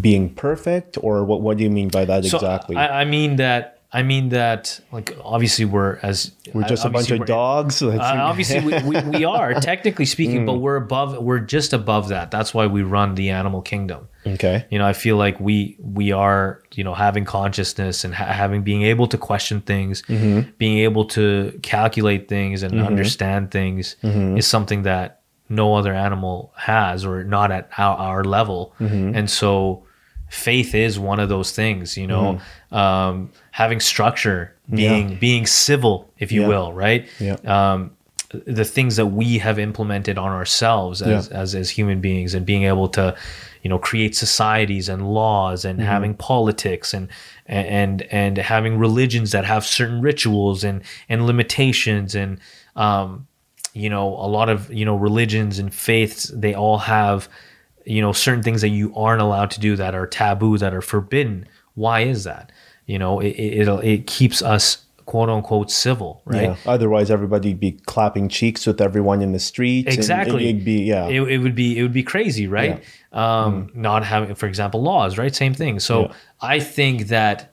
being perfect or what what do you mean by that So, exactly? I, I mean that. I mean that. Like obviously, we're as We're just a bunch of dogs. Uh, obviously, we, we, we are technically speaking, Mm. but we're above. We're just above that. That's why we run the animal kingdom. okay. You know, I feel like we we are you know having consciousness and ha- having being able to question things, Mm-hmm. being able to calculate things and understand things Mm-hmm. is something that no other animal has or not at our, our level. Mm-hmm. And so faith is one of those things, you know, um, having structure, being being civil, if you Yeah. will, right? Yeah. um, the things that we have implemented on ourselves as, Yeah. as as human beings and being able to you know create societies and laws and Mm-hmm. having politics and and and having religions that have certain rituals and and limitations and um you know a lot of you know religions and faiths they all have you know certain things that you aren't allowed to do that are taboo that are forbidden. Why is that? You know it it, it'll- it keeps us quote unquote civil right? Yeah. Otherwise, everybody'd be clapping cheeks with everyone in the street exactly. And, it'd be yeah. it, it would be it would be crazy right? Um not having for example laws right? Same thing. So Yeah. i think that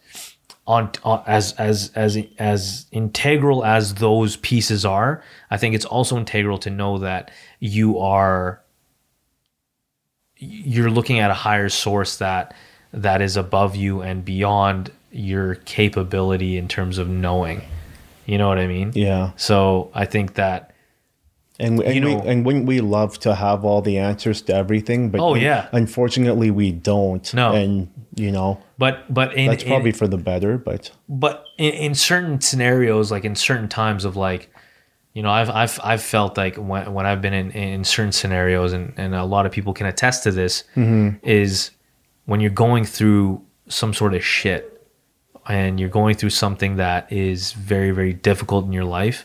on, on as as as as integral as those pieces are i think it's also integral to know that you are you're looking at a higher source that that is above you and beyond your capability in terms of knowing you know what i mean yeah. so i think that And, and, You we, and wouldn't we love to have all the answers to everything? But Oh, yeah. unfortunately, we don't. No. And you know but but in, that's in- probably for the better. But but in, in certain scenarios like in certain times of like you know i've i've, I've felt like when, when i've been in, in certain scenarios and, and a lot of people can attest to this is when you're going through some sort of shit and you're going through something that is very very difficult in your life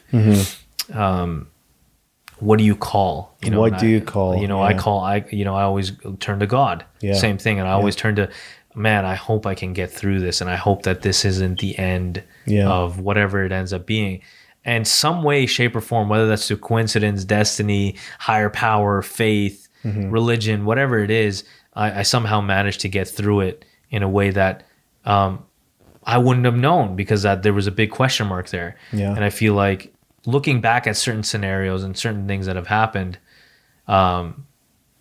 um what do you call? You know What do I- you call? you know i call i you know i always turn to god. Yeah. same thing. And i always turn to man i hope i can get through this and i hope that this isn't the end Yeah. of whatever it ends up being and some way shape or form whether that's through coincidence destiny higher power faith Mm-hmm. religion whatever it is I, I somehow managed to get through it in a way that um, I wouldn't have known because that there was a big question mark there. Yeah. And I feel like looking back at certain scenarios and certain things that have happened, um,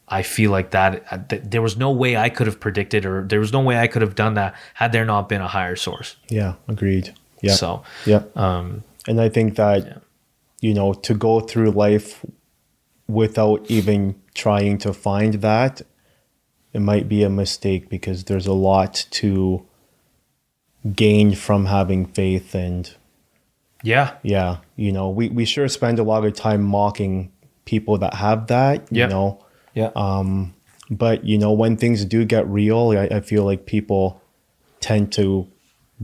I feel like that, uh, th- there was no way I could have predicted or there was no way I could have done that had there not been a higher source. yeah, agreed. Yeah. So, yeah. um, And I think that, you know, to go through life without even trying to find that, it might be a mistake because there's a lot to gain from having faith and Yeah. yeah, you know, we, we sure spend a lot of time mocking people that have that, you know. Yeah. Um but you know, when things do get real, I, I feel like people tend to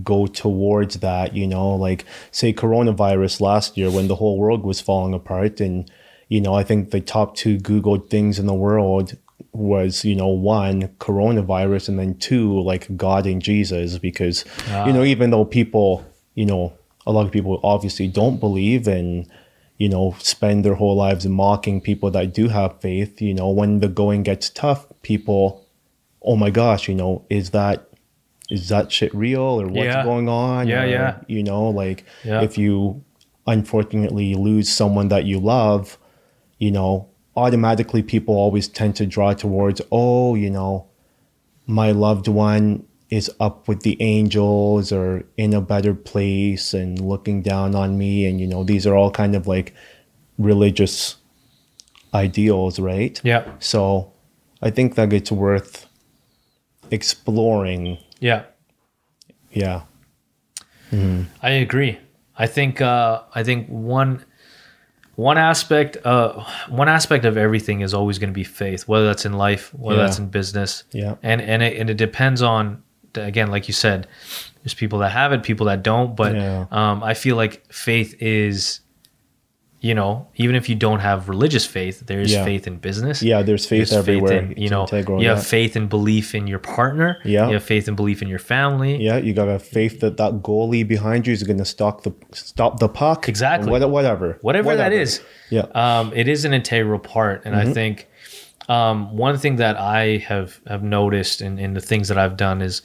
go towards that, you know, like say coronavirus last year when the whole world was falling apart and you know, I think the top two Googled things in the world was, you know, one, coronavirus and then two, like God and Jesus, because you know, ah. even though people, you know, a lot of people obviously don't believe and you know, spend their whole lives mocking people that do have faith. You know, when the going gets tough, people, oh my gosh, you know, is that is that shit real or what's Yeah. going on? Yeah, Or, yeah. You know, like Yeah. if you unfortunately lose someone that you love, you know, automatically people always tend to draw towards, oh, you know, my loved one is up with the angels or in a better place and looking down on me and you know these are all kind of like religious ideals right Yeah. so i think that it's worth exploring Yeah. yeah I agree. I think uh, I think one one aspect uh, one aspect of everything is always going to be faith, whether that's in life, whether Yeah. that's in business. Yeah. And and it, and it depends on again, like you said, there's people that have it, people that don't. But Yeah. um, I feel like faith is, you know, even if you don't have religious faith, there is Yeah. faith in business. yeah there's faith There's everywhere in, you know, integral, you have faith and belief in your partner. Yeah. You have faith and belief in your family. yeah you got a faith that that goalie behind you is going to stop the stop the puck Exactly. What- whatever whatever, that is yeah um, it is an integral part and Mm-hmm. i think um, one thing that i have have noticed in, in the things that i've done is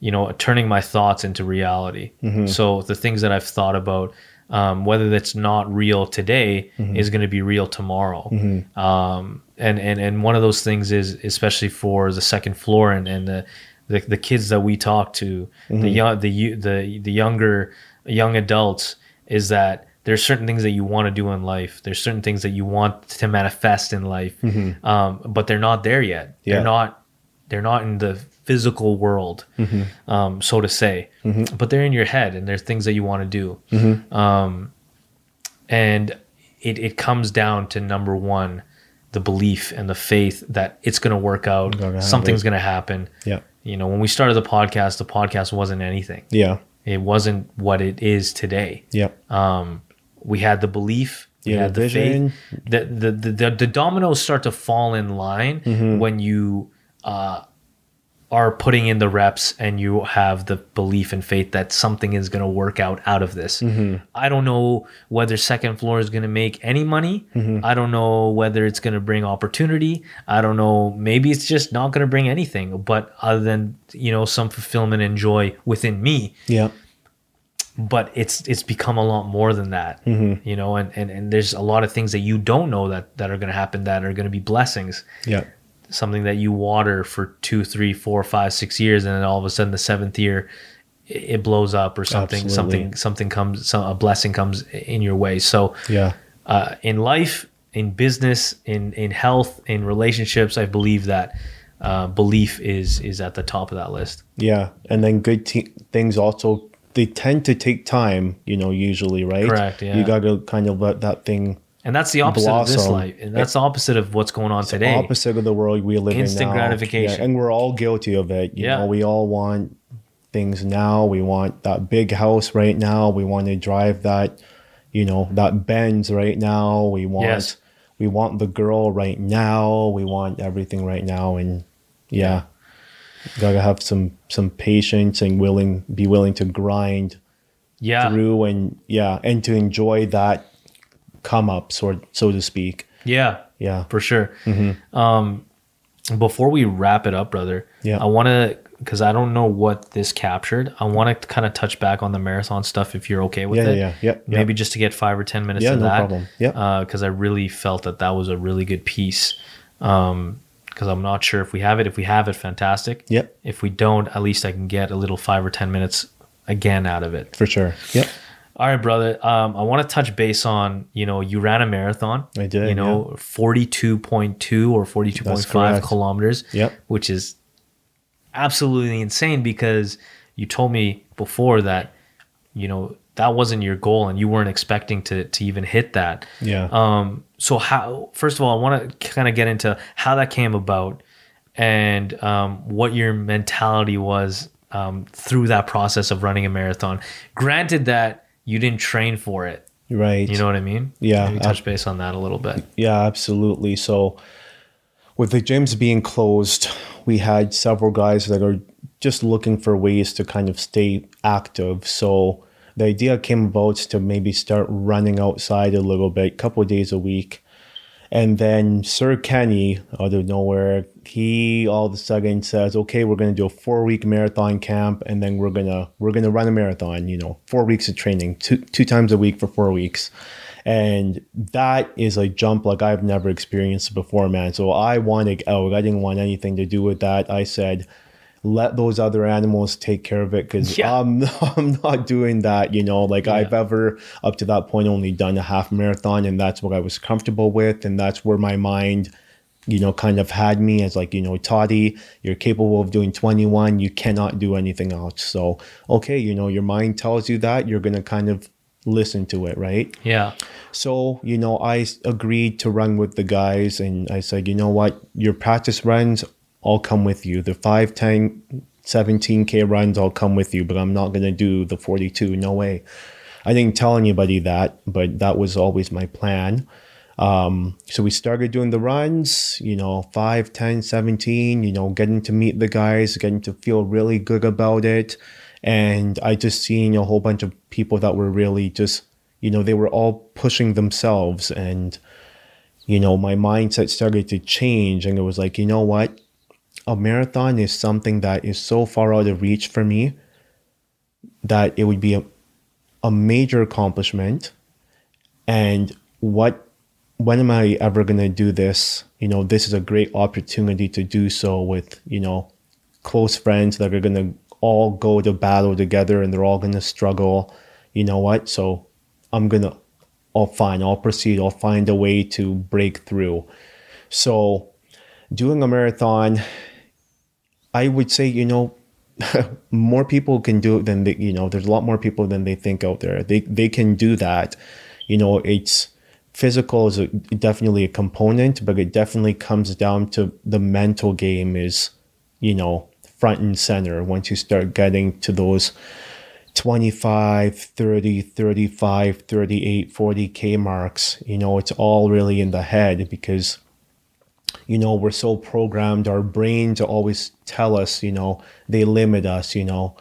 you know turning my thoughts into reality Mm-hmm. so the things that i've thought about um, whether that's not real today Mm-hmm. is going to be real tomorrow um, and, and and one of those things is especially for the second floor and, and the, the the kids that we talk to Mm-hmm. the young the the the younger young adults is that there's certain things that you want to do in life there's certain things that you want to manifest in life um, but they're not there yet Mm-hmm. Yeah. they're not they're not in the physical world Mm-hmm. um, so to say. But they're in your head and there's things that you want to do. Mm-hmm. um, and it, it comes down to number one the belief and the faith that it's going to work out Gonna something's going to happen. Yeah. You know when we started the podcast the podcast wasn't anything. Yeah. It wasn't what it is today. Yeah. Um, we had the belief we Yeah, had the the vision. faith. the, the, the, the, the dominoes start to fall in line Mm-hmm. when you uh, are putting in the reps and you have the belief and faith that something is going to work out out of this. Mm-hmm. i don't know whether second floor is going to make any money. Mm-hmm. i don't know whether it's going to bring opportunity. I don't know maybe it's just not going to bring anything but other than you know some fulfillment and joy within me. Yeah. But it's it's become a lot more than that you know and, and and there's a lot of things that you don't know that that are going to happen that are going to be blessings. Yeah something that you water for two three four five six years and then all of a sudden the seventh year it blows up or something Absolutely. something something comes some, a blessing comes in your way so yeah uh, in life in business in in health in relationships i believe that uh, belief is is at the top of that list Yeah, and then good te- things also they tend to take time, you know, usually, right? Correct, yeah. You got to kind of let that thing and that's the opposite of this life and that's the opposite of what's going on today opposite of the world we live Instant in now. gratification. Yeah, and we're all guilty of it. You Yeah. know, we all want things now. We want that big house right now. We want to drive that, you know, that Benz right now. We want Yes. we want the girl right now. We want everything right now and yeah. Gotta have some some patience and willing be willing to grind yeah through and yeah, and to enjoy that come up, so so to speak. yeah Yeah. for sure. Mm-hmm. Um, before we wrap it up, brother, Yeah. I want to because I don't know what this captured. I want to kind of touch back on the marathon stuff if you're okay with Yeah, it. yeah, yeah, yeah. Maybe just to get five or ten minutes Yeah, of no that. problem. Yeah. Because I really felt that that was a really good piece. Um, because I'm not sure if we have it. If we have it, fantastic. Yep. If we don't, at least I can get a little five or ten minutes again out of it. For sure. Yep. All right, brother. Um, I want to touch base on you know you ran a marathon. I did, You know, forty two point two or forty two point five kilometers. Yep. Which is absolutely insane because you told me before that you know that wasn't your goal and you weren't expecting to to even hit that. Yeah. Um. So how? First of all, I want to kind of get into how that came about and um, what your mentality was um, through that process of running a marathon. Granted that you didn't train for it, right. you know what I mean? Yeah, Maybe touch base on that a little bit. Yeah, absolutely. So, with the gyms being closed, we had several guys that are just looking for ways to kind of stay active. So, the idea came about to maybe start running outside a little bit, a couple of days a week. And then Sir Kenny, out of nowhere, he all of a sudden says, "Okay, we're going to do a four-week marathon camp, and then we're gonna we're gonna run a marathon. You know, four weeks of training, two two times a week for four weeks." And that is a jump like I've never experienced before, man. So I wanted out. I didn't want anything to do with that. I said, let those other animals take care of it because Yeah. I'm, I'm not doing that, you know. Like I've ever, up to that point, only done a half marathon, and that's what I was comfortable with. And that's where my mind, you know, kind of had me as like, you know, Taty, you're capable of doing 21, you cannot do anything else. So, okay, you know, your mind tells you that, you're to kind of listen to it, right? Yeah. So, you know, I agreed to run with the guys and I said, you know what, your practice runs, I'll come with you. The 5, 10, 17K runs, I'll come with you, but I'm not going to do the 42. No way. I didn't tell anybody that, but that was always my plan. Um, so we started doing the runs, you know, 5, 10, 17, you know, getting to meet the guys, getting to feel really good about it. And I just seen a whole bunch of people that were really just, you know, they were all pushing themselves. And, you know, my mindset started to change. And it was like, you know what? A marathon is something that is so far out of reach for me that it would be a, a major accomplishment. And what when am I ever going to do this? You know, this is a great opportunity to do so with, you know, close friends that are going to all go to battle together and they're all going to struggle. You know what? So I'm going to, I'll fine, I'll proceed. I'll find a way to break through. So doing a marathon, I would say, you know, more people can do it than they, you know, there's a lot more people than they think out there. They, they can do that. You know, it's, physical is a, definitely a component, but it definitely comes down to the mental game is, you know, front and center once you start getting to those 25, 30, 35, 38, 40K marks. You know, it's all really in the head because, you know, we're so programmed, our brain to always tell us, you know, they limit us, you know,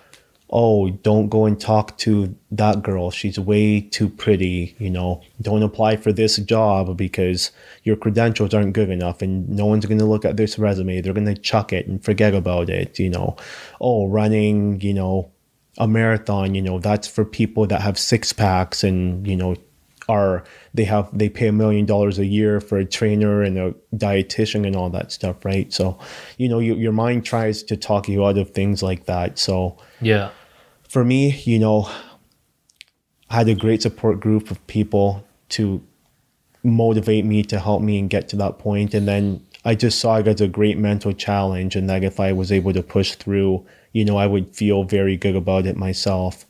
oh, don't go and talk to that girl. She's way too pretty. You know, don't apply for this job because your credentials aren't good enough and no one's going to look at this resume. They're going to chuck it and forget about it. You know, oh, running, you know, a marathon, you know, that's for people that have six packs and, you know, are they have they pay a million dollars a year for a trainer and a dietitian and all that stuff right so you know you, your mind tries to talk you out of things like that so Yeah. for me, you know, I had a great support group of people to motivate me to help me and get to that point. And then I just saw it as a great mental challenge, and that if I was able to push through, you know, I would feel very good about it myself.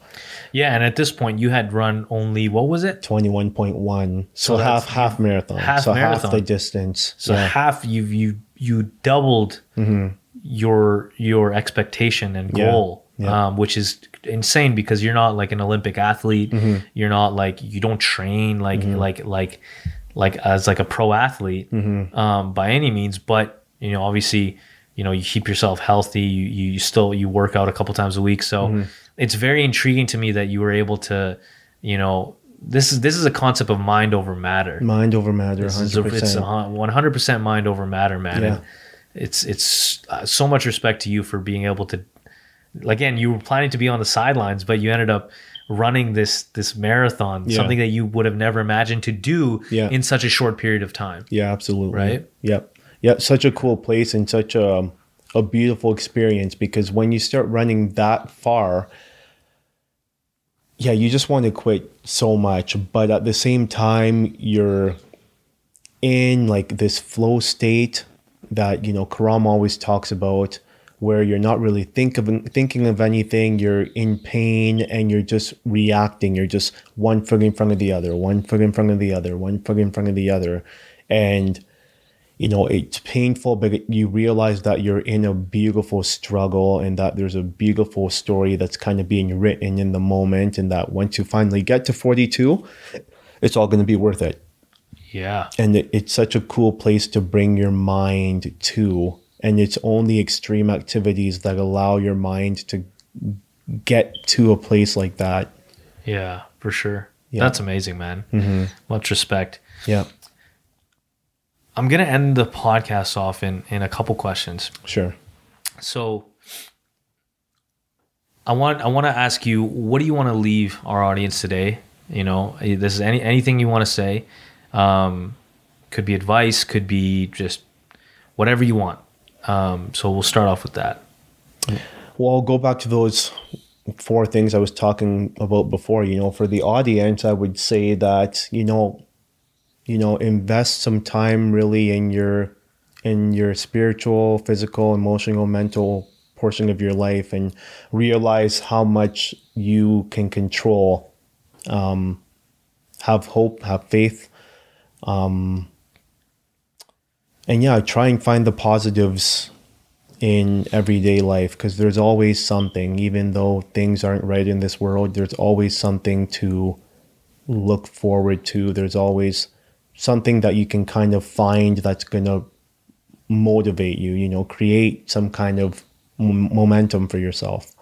Yeah. And at this point, you had run only, what was it? Twenty one point one, so, So half half marathon, half so half marathon. the distance. So yeah. half you you you doubled your your expectation and Mm-hmm. Yeah. goal, Yeah. Um, which is insane because you're not like an Olympic athlete. Mm-hmm. You're not like you don't train like like like like as like a pro athlete Mm-hmm. um, by any means. But you know, obviously, you know, you keep yourself healthy. You you still you work out a couple times a week. So Mm-hmm. It's very intriguing to me that you were able to, you know. This is this is a concept of mind over matter. mind over matter, This is a- hundred it's percent. one hundred percent mind over matter, man. Yeah. And it's it's uh, so much respect to you for being able to. Again, you were planning to be on the sidelines, but you ended up running this this marathon, Yeah. something that you would have never imagined to do Yeah. in such a short period of time. Yeah, absolutely. Right? Yep. Yep. Such a cool place and such a a beautiful experience because when you start running that far, yeah, you just want to quit so much, but at the same time, you're in like this flow state that you know Karam always talks about, where you're not really think of thinking of anything. You're in pain and you're just reacting. You're just one foot in front of the other, one foot in front of the other, one foot in front of the other, and you know it's painful but you realize that you're in a beautiful struggle and that there's a beautiful story that's kind of being written in the moment and that once you finally get to 42 it's all going to be worth it Yeah. and it, it's such a cool place to bring your mind to and it's only extreme activities that allow your mind to get to a place like that Yeah, for sure. Yeah. That's amazing, man. Mm-hmm. Much respect. yeah I'm gonna end the podcast off in in a couple questions. sure So I want I want to ask you, what do you want to leave our audience today? You know, eh, this is any anything you want to say. Um, could be advice, could be just whatever you want. Um, so we'll start off with that. Well, I'll go back to those four things I was talking about before. You know, for the audience, I would say that you know, you know, invest some time really in your in your spiritual, physical, emotional, mental portion of your life, and realize how much you can control. Um, have hope, have faith, um, and yeah, try and find the positives in everyday life because there's always something even though things aren't right in this world there's always something to look forward to there's always something that you can kind of find that's going to motivate you you know create some kind of m- momentum for yourself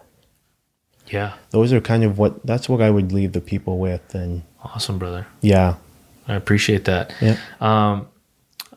Yeah, those are kind of what that's what i would leave the people with and awesome, brother. yeah I appreciate that. yeah Um,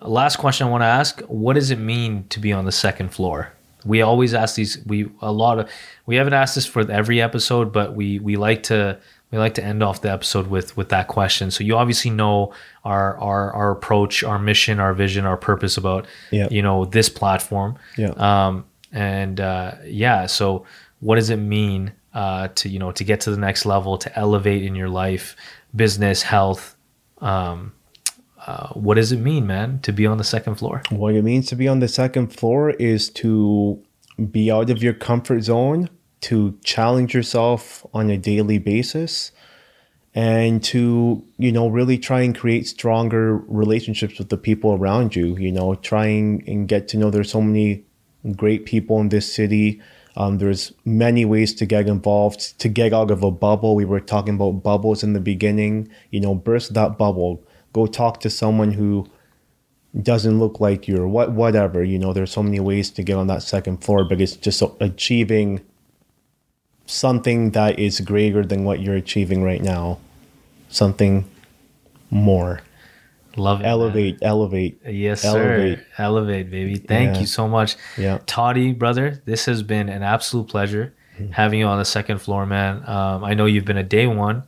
last question I want to ask: What does it mean to be on the second floor? We always ask these. We a lot of. We haven't asked this for every episode, but we we like to we like to end off the episode with with that question. So you obviously know our our our approach, our mission, our vision, our purpose about Yeah. you know this platform. Yeah. Um, and uh, yeah, so what does it mean uh, to you know to get to the next level, to elevate in your life, business, health? Um, uh, what does it mean, man, to be on the second floor? What it means to be on the second floor is to be out of your comfort zone, to challenge yourself on a daily basis, and to, you know, really try and create stronger relationships with the people around you. You know, trying and get to know there's so many great people in this city. Um, there's many ways to get involved, to get out of a bubble. We were talking about bubbles in the beginning. You know, burst that bubble. Go talk to someone who doesn't look like you or what whatever you know there's so many ways to get on that second floor but it's just achieving something that is greater than what you're achieving right now something more Love it. man. elevate elevate Yes, elevate. sir. Elevate, baby. Thank Yeah. you so much. Yeah. Taty, brother, this has been an absolute pleasure Mm-hmm. having you on the second floor, man. Um, I know you've been a day one,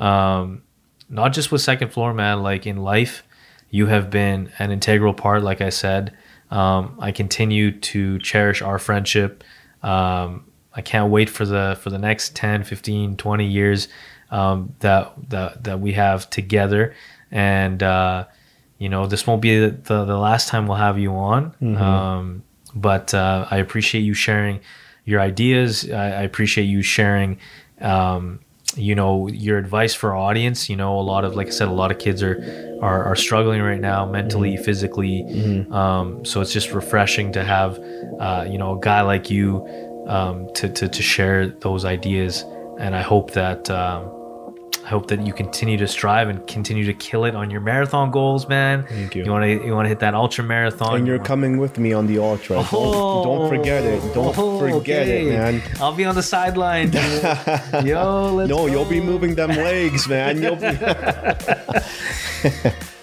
um, not just with second floor, man, like in life, you have been an integral part, like I said. Um, I continue to cherish our friendship. Um, I can't wait for the for the next 10, 15, 20 years um, that, that that we have together. And uh, you know, this won't be the, the, the last time we'll have you on. Um, but uh, I appreciate you sharing your ideas. I, I appreciate you sharing, um, you know, your advice for our audience. You know, a lot of, like I said, a lot of kids are are, are struggling right now, mentally, physically. Um, so it's just refreshing to have, uh, you know, a guy like you um, to, to to share those ideas. And I hope that. Um, I hope that you continue to strive and continue to kill it on your marathon goals, man. Thank you. You want to you want to hit that ultra marathon. and You you're wanna- coming with me on the ultra don't, don't forget it don't Oh, forget okay. it man I'll be on the sideline. Yo, let's no you'll be moving them legs man you'll be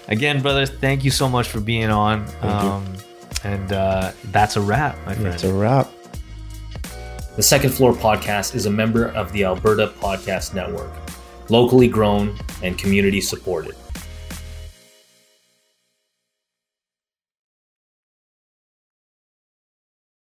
Again, brother, thank you so much for being on. Um, and uh, that's a wrap, my friend. it's a wrap The Second Floor Podcast is a member of the Alberta Podcast Network, locally grown and community supported.